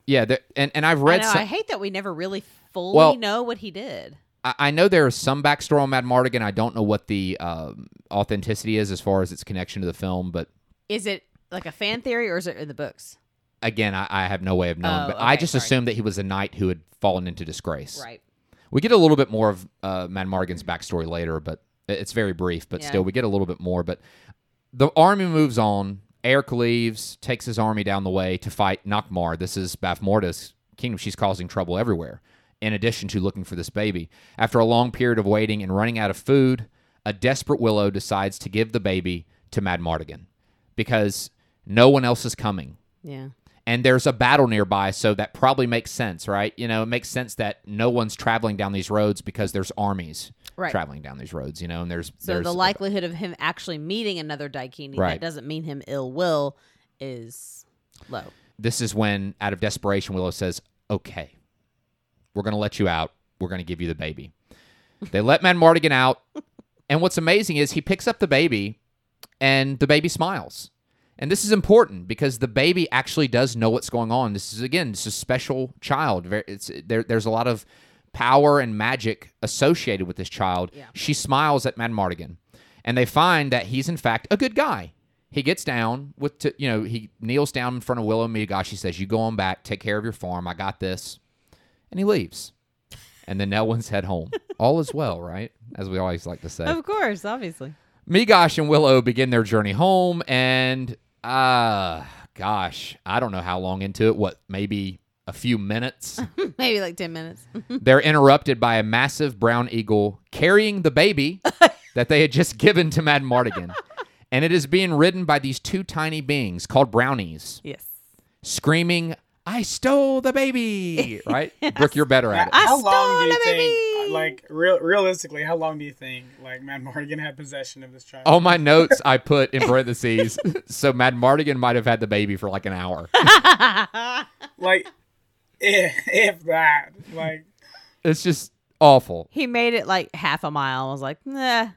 yeah. there- And and I've I read. know. some- I hate that we never really fully Well- know what he did. I I know there is some backstory on Madmartigan. I don't know what the um, authenticity is as far as its connection to the film, but Is it like a fan theory or is it in the books? again, I, I have no way of knowing. Oh, but I okay, just sorry. assumed that he was a knight who had fallen into disgrace. Right. We get a little bit more of uh, Madmartigan's backstory later, but it- it's very brief. But Yeah. still, we get a little bit more. But the army moves on. Airk leaves, takes his army down the way to fight Nockmaar. This is Bavmorda's kingdom. She's causing trouble everywhere, in addition to looking for this baby. After a long period of waiting and running out of food, a desperate Willow decides to give the baby to Madmartigan because no one else is coming. Yeah. and there's a battle nearby, so that probably makes sense, right? You know, it makes sense that no one's traveling down these roads because there's armies Right. traveling down these roads, you know, and there's So there's the likelihood of him actually meeting another Daikini Right. that doesn't mean him ill will is low. this is when, out of desperation, Willow says, "Okay, we're going to let you out. We're going to give you the baby." They let Madmartigan out, and what's amazing is he picks up the baby, and the baby smiles. And this is important because the baby actually does know what's going on. This is again, this is a special child. It's there. There's a lot of power and magic associated with this child. Yeah. She smiles at Madmartigan, and they find that he's in fact a good guy. He gets down with, to, you know, he kneels down in front of Willow and Migashi, says, "You go on back, take care of your farm. I got this," and he leaves. And the Nelwyns head home. All is well, right? As we always like to say. Of course, obviously. Meegosh and Willow begin their journey home, and uh gosh, I don't know how long into it. What, maybe a few minutes? Maybe like 10 minutes. They're interrupted by a massive brown eagle carrying the baby that they had just given to Madmartigan, and it is being ridden by these two tiny beings called brownies, yes. screaming, "I stole the baby!" Right, Brooke, you're better at it. I how long stole do you the think, baby! like, real, realistically, how long do you think, like, Madmartigan had possession of this child? On my notes, I put in parentheses, so Madmartigan might have had the baby for like an hour. Like, if, if that, like, It's just awful. he made it like half a mile. I was like, nah.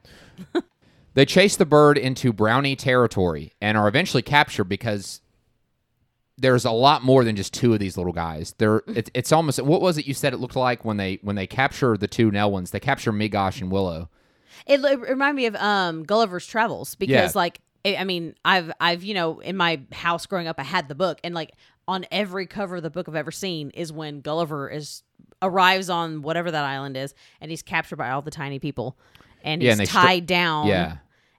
They chase the bird into brownie territory and are eventually captured because there's a lot more than just two of these little guys. There, it's, it's almost what was it you said it looked like when they when they capture the two Nelwyns? They capture Meegosh and Willow. It, it reminded me of um Gulliver's Travels because Yeah. like I I mean I've I've you know in my house growing up I had the book and like on every cover of the book I've ever seen is when Gulliver is arrives on whatever that island is and he's captured by all the tiny people and Yeah, he's and they stri- tied down Yeah,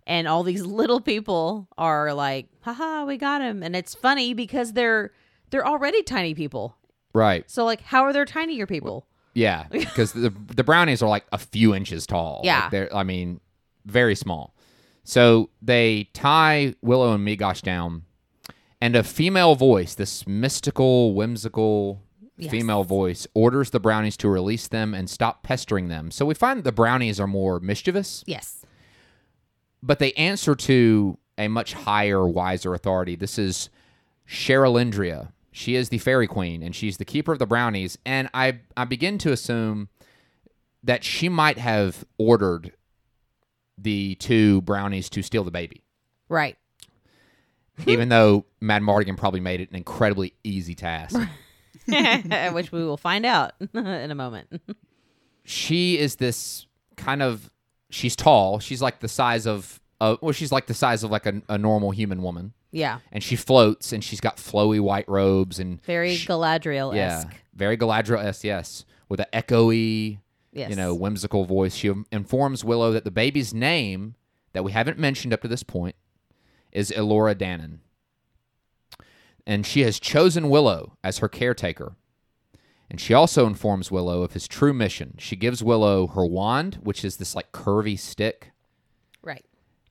and all these little people are like haha we got him and it's funny because they're they're already tiny people right. so like how are there tinier people Yeah, because the the brownies are like a few inches tall. Yeah. Like, they're I mean very small. So they tie Willow and Meegosh down, and a female voice, this mystical, whimsical Yes. female voice, orders the brownies to release them and stop pestering them. So we find the brownies are more mischievous, yes but they answer to a much higher, wiser authority. This is Cherlindrea. She is the fairy queen, and she's the keeper of the brownies. And I, I begin to assume that she might have ordered the two brownies to steal the baby, right even though Madmartigan probably made it an incredibly easy task. which we will find out in a moment she is this kind of she's tall. She's like the size of uh, well, she's like the size of like a, a normal human woman, yeah and she floats, and she's got flowy white robes and very Galadriel yeah, very Galadriel esque, yes, with an echoey, Yes. you know, whimsical voice. She informs Willow that the baby's name that we haven't mentioned up to this point is Elora Danan, and she has chosen Willow as her caretaker. And she also informs Willow of his true mission. She gives Willow her wand, which is this like curvy stick, Right.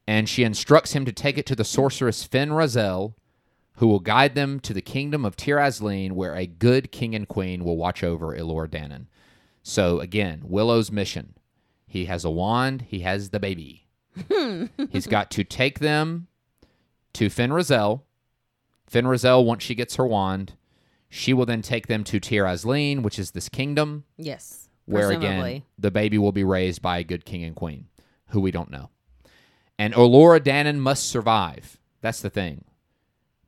and she instructs him to take it to the sorceress Fin Raziel, who will guide them to the kingdom of Tir Asleen, where a good king and queen will watch over Elor Danan. So again, Willow's mission. He has a wand, he has the baby. He's got to take them to Fin Raziel. Fin Raziel, once she gets her wand, she will then take them to Tir Asleen, which is this kingdom Yes. where presumably. again the baby will be raised by a good king and queen who we don't know. And Olora Danan must survive. That's the thing.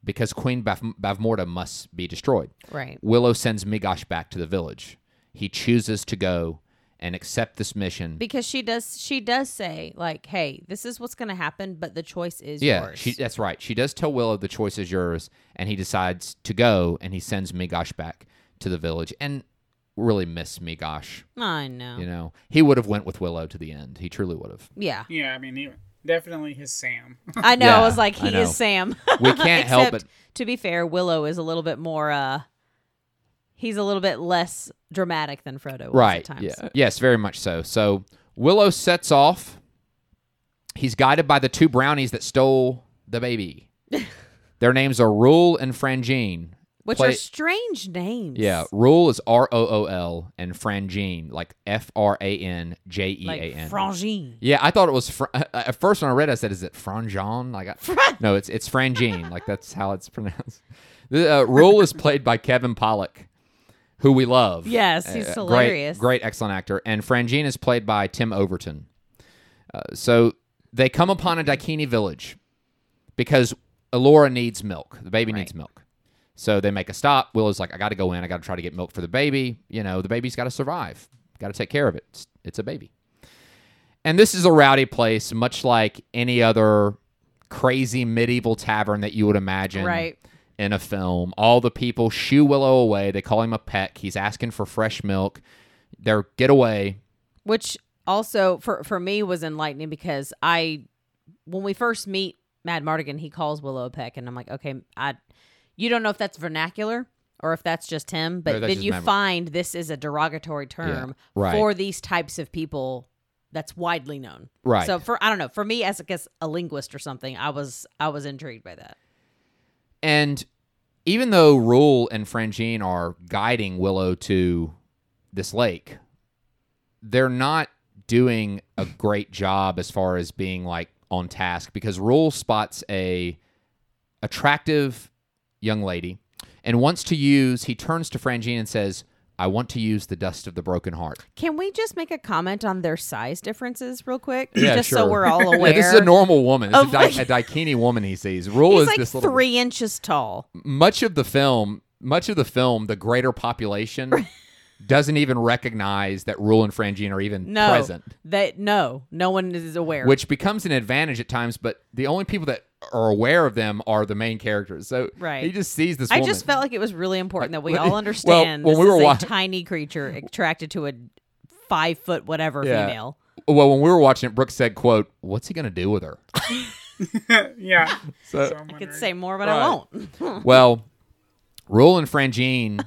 Because Queen Bav- Bavmorda must be destroyed. Right. Willow sends Meegosh back to the village. He chooses to go and accept this mission. Because she does she does say like, "Hey, this is what's going to happen, but the choice is yeah, yours." she, that's right. She does tell Willow the choice is yours, and he decides to go, and he sends Meegosh back to the village. And really miss Meegosh. I know. You know, he would have went with Willow to the end. He truly would have. Yeah. Yeah, I mean, he, definitely his Sam. I know. Yeah, I was like, he is Sam. We can't help Except, it. To be fair, Willow is a little bit more. uh He's a little bit less dramatic than Frodo was right at times. yeah yes very much so so willow sets off he's guided by the two brownies that stole the baby their names are Rool and Franjean Which play- are strange names. yeah, Rool is R O O L and Franjean like F R A N J E Like Franjean. Yeah, I thought it was fr- at first when I read, it, I said, "Is it Franjon?" Like, I, no, it's it's Franjean. like that's how it's pronounced. The uh, Rool is played by Kevin Pollak, who we love. Yes, he's Uh, hilarious. Great, great, excellent actor. And Franjean is played by Tim Overton. Uh, so they come upon a Daikini village because Alora needs milk. The baby needs milk. So they make a stop. Willow's like, I got to go in. I got to try to get milk for the baby. You know, the baby's got to survive. Got to take care of it. It's, it's a baby. And this is a rowdy place, much like any other crazy medieval tavern that you would imagine Right. In a film. All the people shoo Willow away. They call him a peck. He's asking for fresh milk. They're get away. Which also for for me was enlightening because I when we first meet Mad Mardigan, he calls Willow a peck, and I'm like, okay, I you don't know if that's vernacular or if that's just him, but that's then you Mad find this is a derogatory term right. for these types of people that's widely known. Right. So for I don't know, for me as I guess a linguist or something, I was I was intrigued by that. And even though Rool and Franjean are guiding Willow to this lake, they're not doing a great job as far as being like on task because Rool spots a attractive young lady and wants to use he turns to Franjean and says, I want to use the dust of the broken heart. Can we just make a comment on their size differences real quick? Yeah, just sure. so we're all aware. Yeah, this is a normal woman. It's of, a, di- like- a Daikini woman he sees. Rool is like this little three inches tall. much of the film, much of the film, the greater population doesn't even recognize that Rool and Franjean are even No, present, that no, no one is aware. which becomes an advantage at times. But the only people that are aware of them are the main characters. So Right. he just sees this. I woman. just felt like it was really important that we Well, all well, understand when this we were is a tiny creature attracted to a five foot whatever Yeah. female. well, when we were watching it, Brooke said, "quote What's he going to do with her?" yeah. So- So I'm could say more, but Right. I won't. well, Rool and Franjean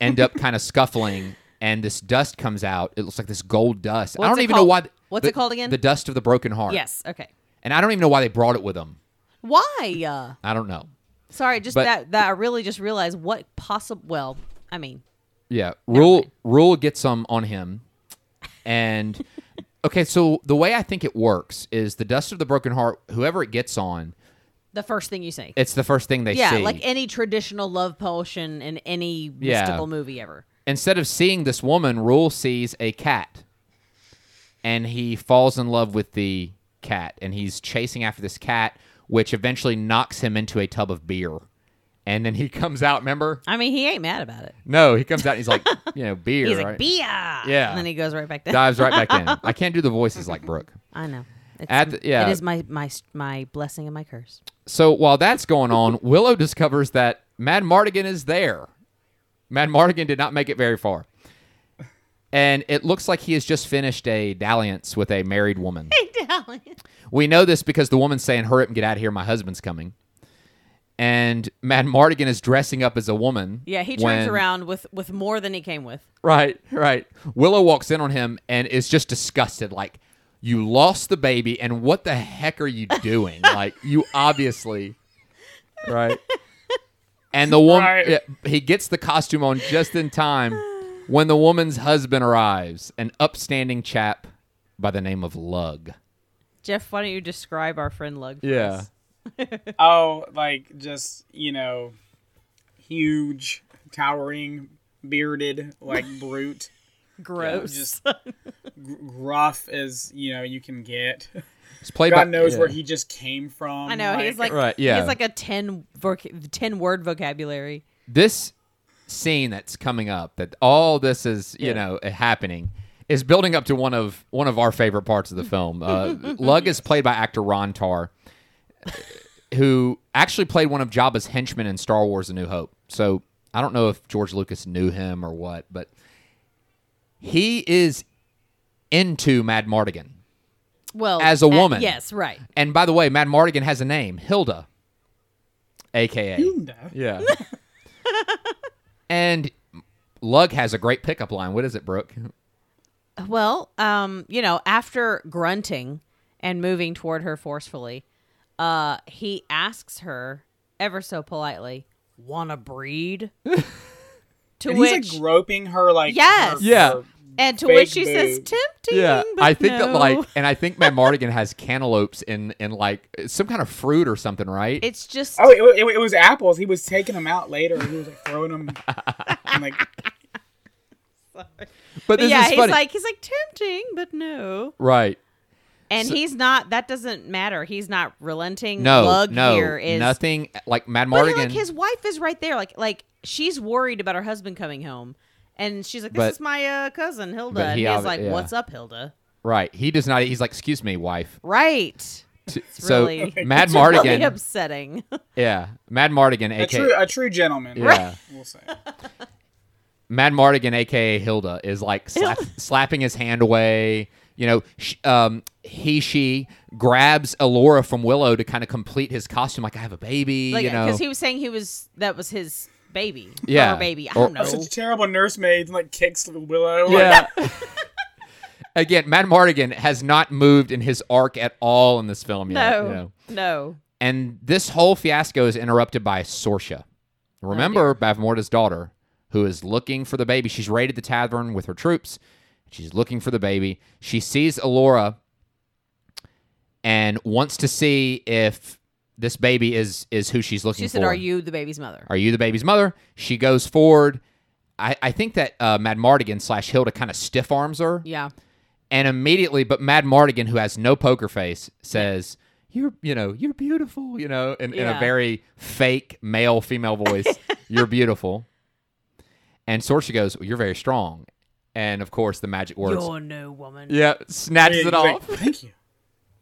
end up kind of scuffling, and this dust comes out. It looks like this gold dust. I don't even called? know why. What's the- it called again? The dust of the broken heart. yes. Okay. And I don't even know why they brought it with them. Why? Uh, I don't know. sorry, just But- that that I really just realized what possible. Well, I mean, Yeah, Rool Rool gets some on him, and okay. So the way I think it works is the dust of the broken heart. Whoever it gets on, the first thing you say. it's the first thing they see. yeah, see. like any traditional love potion in any Yeah. mystical movie ever. Instead of seeing this woman, Rool sees a cat, and he falls in love with the cat, and he's chasing after this cat, which eventually knocks him into a tub of beer. And then he comes out. Remember? I mean, he ain't mad about it. No, he comes out. and He's like, you know, beer. He's right? like, Bia! Yeah. And then he goes right back down. Dives right back in. I can't do the voices like Brooke. I know. It's, At the- yeah. It is my, my, my blessing and my curse. So while that's going on, Willow discovers that Madmartigan is there. Madmartigan did not make it very far. And it looks like he has just finished a dalliance with a married woman. A dalliance. We know this because the woman's saying, Hurry up and get out of here, my husband's coming. And Madmartigan is dressing up as a woman. Yeah, he turns when- around with, with more than he came with. Right, right. Willow walks in on him and is just disgusted. Like, you lost the baby, and what the heck are you doing? like, you obviously, right? And the woman, Right. he gets the costume on just in time when the woman's husband arrives, an upstanding chap by the name of Lug. Jeff, why don't you describe our friend Lug? For Yeah. us? Oh, like just you know, huge, towering, bearded, like brute, Gross. just gr- gruff as you know you can get. It's played God by, knows yeah. where he just came from. I know he's like Right, yeah. he's like a 10, voc- 10 word vocabulary. this scene that's coming up that all this is you Yeah. know happening is building up to one of one of our favorite parts of the film uh, lug is played by actor ron tarr who actually played one of jabba's henchmen in star wars a new hope so i don't know if george lucas knew him or what but he is into madmartigan Well, As a uh, woman. yes, right. and by the way madmartigan has a name hilda aka Hilda. Yeah. and Lug has a great pickup line. What is it, Brooke? Well, um, you know, after grunting and moving toward her forcefully, uh, he asks her ever so politely, wanna breed? to And which he's like groping her like Yes. her- Yeah. her- and to which she says boob. tempting. Yeah, but I think that like, and I think Madmartigan has cantaloupes in in like some kind of fruit or something, right? it's just Oh, it, it, it was apples. He was taking them out later. He was like throwing them. and, like but but yeah, is he's funny, like he's like tempting, but no. right? And So- he's not. That doesn't matter. He's not relenting. No, Lug no, here is nothing. Like Matt But Mardigan. like his wife is right there. Like like she's worried about her husband coming home, and she's like, "This But- is my uh, cousin Hilda." but And he's obvi- like, yeah. "What's up, Hilda?" right? He does not. He's like, excuse me, wife. Right. T- It's so really, Mad it's Mardigan, really upsetting. yeah, Madmartigan, a aka true a true gentleman. Yeah. We'll say. Madmartigan, aka Hilda, is like slap, slapping his hand away. You know, sh- um, he she grabs Alora from Willow to kind of complete his costume. Like I have a baby. like you know, because he was saying he was that was his baby. Yeah. Her baby. I Or- don't know. Such a terrible nursemaid and like kicks Willow. yeah. Again, Madmartigan has not moved in his arc at all in this film yet. no. you know. No. And this whole fiasco is interrupted by Sorsha. Remember oh, Bavmorda's daughter, who is looking for the baby. She's raided the tavern with her troops. She's looking for the baby. She sees Alora and wants to see if this baby is is who she's looking for. She for. said, "Are you the baby's mother?" Are you the baby's mother? She goes forward. I, I think that uh, Madmartigan slash Hilda kind of stiff arms her. Yeah. And immediately, but Madmartigan, who has no poker face, says, "You're, you know, you're beautiful," you know, in, in a Yeah. very fake male female voice. you're beautiful. And Sorsha goes, well, "You're very strong," and of course, the magic words. You're no woman. yeah, snatches He's it off, Thank you.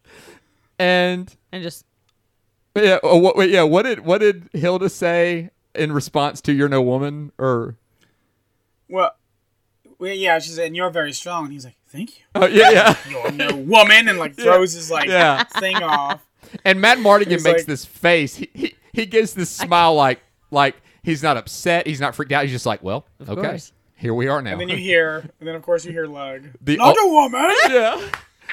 and And just yeah, oh, what, wait, yeah. What did what did Hilda say in response to "You're no woman"? Or Well, well, yeah, she said, and you're very strong. And he's like, thank you. oh yeah, yeah, You're no woman, and like throws his like Yeah. thing off. and Madmartigan makes like- this face. He, he he gives this smile like like he's not upset. He's not freaked out. He's just like, well, okay, course. here we are now. And then you hear, and then of course you hear Lug. The- Not oh- a woman. yeah.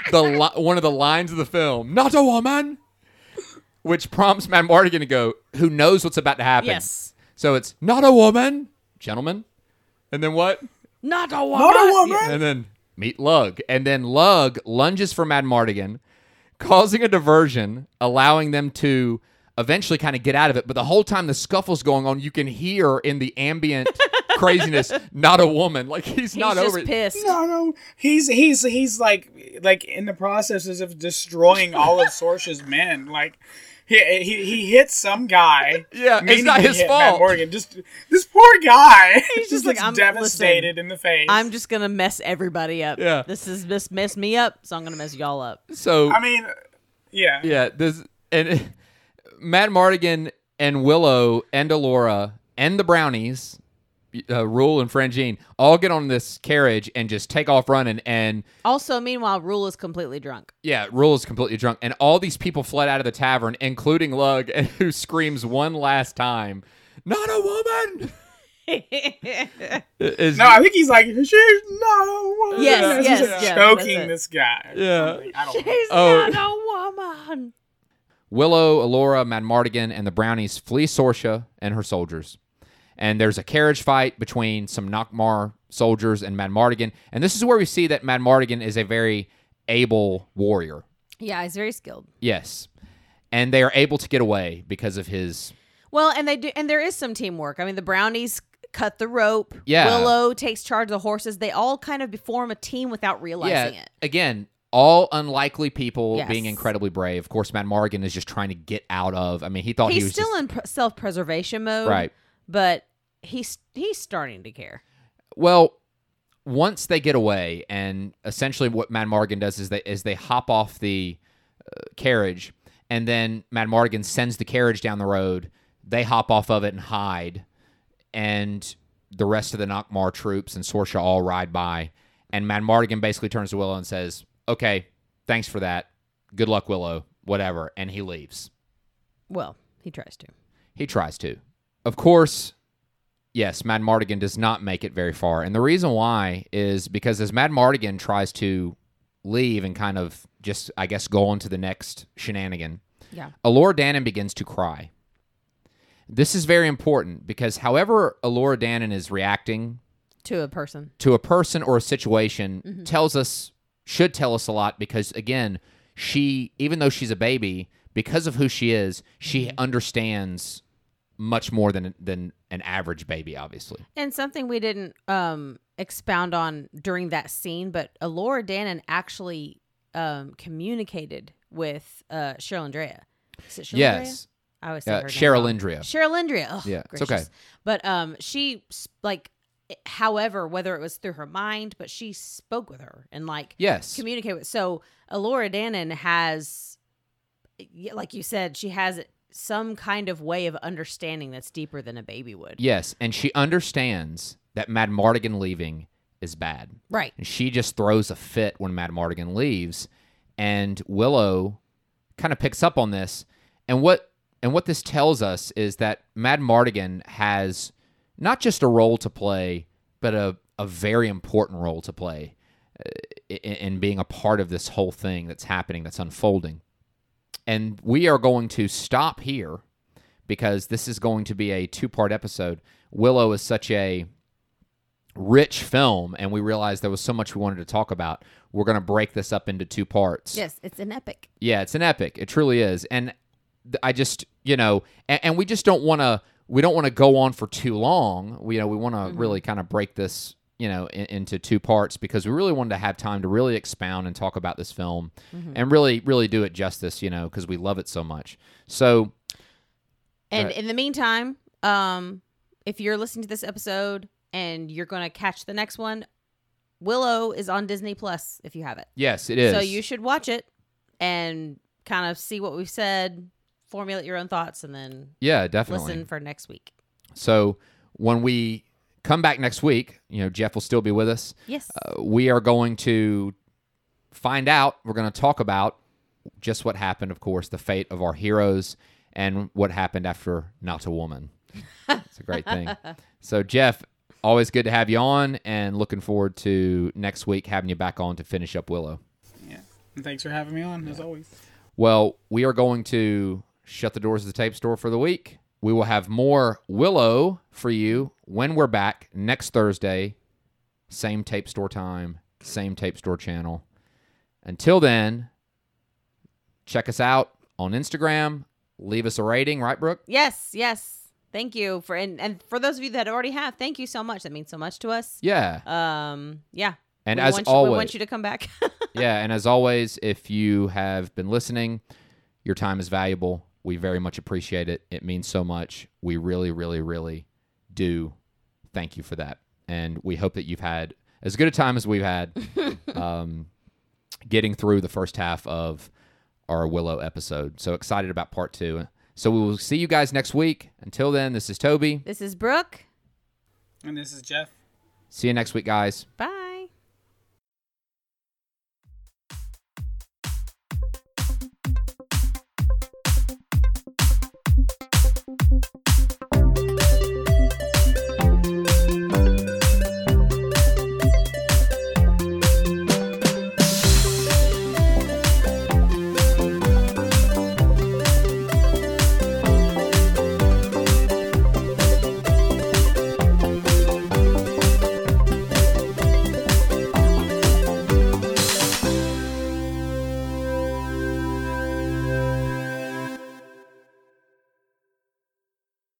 The li- one of the lines of the film, not a woman, which prompts Madmartigan to go, who knows what's about to happen. yes. So it's not a woman, gentlemen, and then what? Not a woman. Not a woman. And then meet Lug, and then Lug lunges for Madmartigan, causing a diversion, allowing them to eventually kind of get out of it. But the whole time the scuffle's going on, you can hear in the ambient craziness, not a woman. Like he's, He's not just over it. pissed. No, no. He's he's he's like like in the processes of destroying all of Sorsha's men. Like he he, he hits some guy. Yeah, it's not his hit Matt fault. Morgan. Just this poor guy. He's just just like, I'm- devastated listen, in the face. I'm just gonna mess everybody up. Yeah. This is this mess me up, so I'm gonna mess y'all up. So I mean, yeah. Yeah, this and Madmartigan and Willow and Alora and the Brownies, uh, Rool and Franjean, all get on this carriage and just take off running. And Also, meanwhile, Rool is completely drunk. yeah, Rool is completely drunk, and all these people fled out of the tavern, including Lug, and who screams one last time, "Not a woman!" Is No, I think he's like she's not a woman. Yes, He's yes, yes, choking that's this guy. Yeah. I don't know. She's Oh. not a woman. Willow, Alora, Madmartigan, and the Brownies flee Sorsha and her soldiers. And there's a carriage fight between some Nockmaar soldiers and Madmartigan. And this is where we see that Madmartigan is a very able warrior. Yeah, he's very skilled. Yes. And they are able to get away because of his. Well, and they do, and there is some teamwork. I mean, the brownies cut the rope. Yeah. Willow takes charge of the horses. They all kind of form a team without realizing yeah. it. Again, all unlikely people Yes. being incredibly brave. Of course, Madmartigan is just trying to get out of. I mean, he thought He's he was still just, in pr- self-preservation mode, Right. But he's he's starting to care. Well, once they get away, and essentially what Madmartigan does is they is they hop off the uh, carriage, and then Madmartigan sends the carriage down the road. They hop off of it and hide, and the rest of the Nockmaar troops and Sorsha all ride by, and Madmartigan basically turns to Willow and says, "Okay, thanks for that. Good luck, Willow. Whatever," and he leaves. Well, he tries to. He tries to. Of course, yes, Madmartigan does not make it very far. And the reason why is because as Madmartigan tries to leave and kind of just, I guess, go on to the next shenanigan, Yeah. Alora Danan begins to cry. This is very important because however Alora Danan is reacting To a person. to a person or a situation mm-hmm. tells us should tell us a lot because again, she even though she's a baby, because of who she is, she mm-hmm. understands much more than than an average baby, obviously. And something we didn't um, expound on during that scene, but Alora Danan actually um, communicated with uh, Cheryl Andrea. Is it Cheryl yes. Andrea? I always say Uh, her Cheryl wrong. Indria. Cheryl Andrea. Oh, Yeah, it's okay. But um, she like, however, whether it was through her mind, but she spoke with her and like Yes. communicate with. So Alora Danan has, like you said, she has some kind of way of understanding that's deeper than a baby would. Yes, and she understands that Madmartigan leaving is bad. Right. And she just throws a fit when Madmartigan leaves, and Willow kind of picks up on this. And what and what this tells us is that Madmartigan has not just a role to play, but a, a very important role to play uh, in, in being a part of this whole thing that's happening, that's unfolding. And we are going to stop here because this is going to be a two part episode. Willow is such a rich film, and we realized there was so much we wanted to talk about. We're going to break this up into two parts. Yes, it's an epic. Yeah, it's an epic. It truly is. And I just, you know, and, and we just don't want to. We don't want to go on for too long. We, you know, we want to mm-hmm. really kind of break this, you know, in, into two parts because we really wanted to have time to really expound and talk about this film and really, really do it justice, you know, because we love it so much. So, And Right. in the meantime, um, if you're listening to this episode and you're going to catch the next one, Willow is on Disney Plus if you have it. yes, it is. So you should watch it and kind of see what we've said, formulate your own thoughts, and then yeah, definitely. listen for next week. So when we come back next week, you know, Jeff will still be with us. Yes. Uh, we are going to find out. We're going to talk about just what happened, of course, the fate of our heroes and what happened after Not a Woman. it's a great thing. So, Jeff, always good to have you on and looking forward to next week having you back on to finish up Willow. Yeah. And thanks for having me on, as always. Well, we are going to shut the doors of the tape store for the week. We will have more Willow for you when we're back next Thursday. Same tape store time, same tape store channel. Until then, check us out on Instagram. Leave us a rating, right, Brooke? yes. Yes. Thank you for and, and for those of you that already have, thank you so much. That means so much to us. Yeah. Um. Yeah. And we as you, always, we want you to come back. yeah, and as always, if you have been listening, your time is valuable. We very much appreciate it. It means so much. We really, really, really do thank you for that. And we hope that you've had as good a time as we've had um, getting through the first half of our Willow episode. So excited about part two. So we will see you guys next week. Until then, this is Toby. this is Brooke. And this is Jeff. See you next week, guys. Bye.